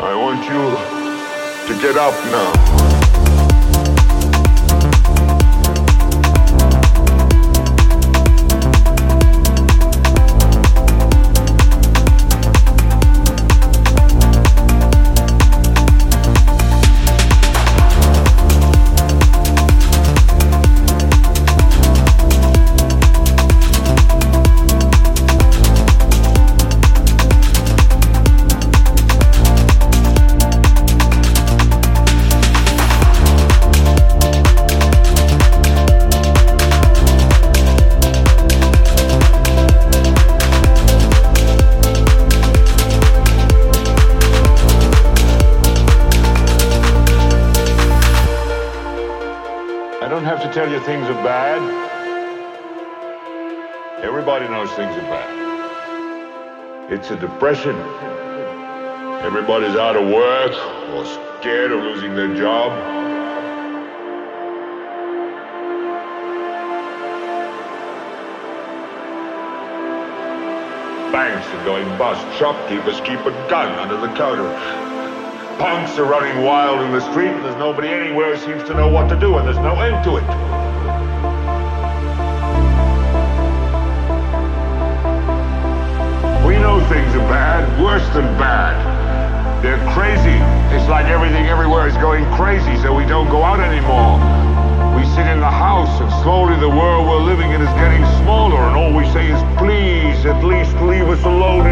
I want you to get up now. Don't have to tell you things are bad. Everybody knows things are bad. It's a depression. Everybody's out of work or scared of losing their job. Banks are going bust. Shopkeepers keep a gun under the counter. Punks are running wild in the street, and there's nobody anywhere who seems to know what to do, and there's no end to it. We know things are bad, worse than bad. They're crazy. It's like everything everywhere is going crazy, so we don't go out anymore. We sit in the house, and slowly the world we're living in is getting smaller, and all we say is, please, at least leave us alone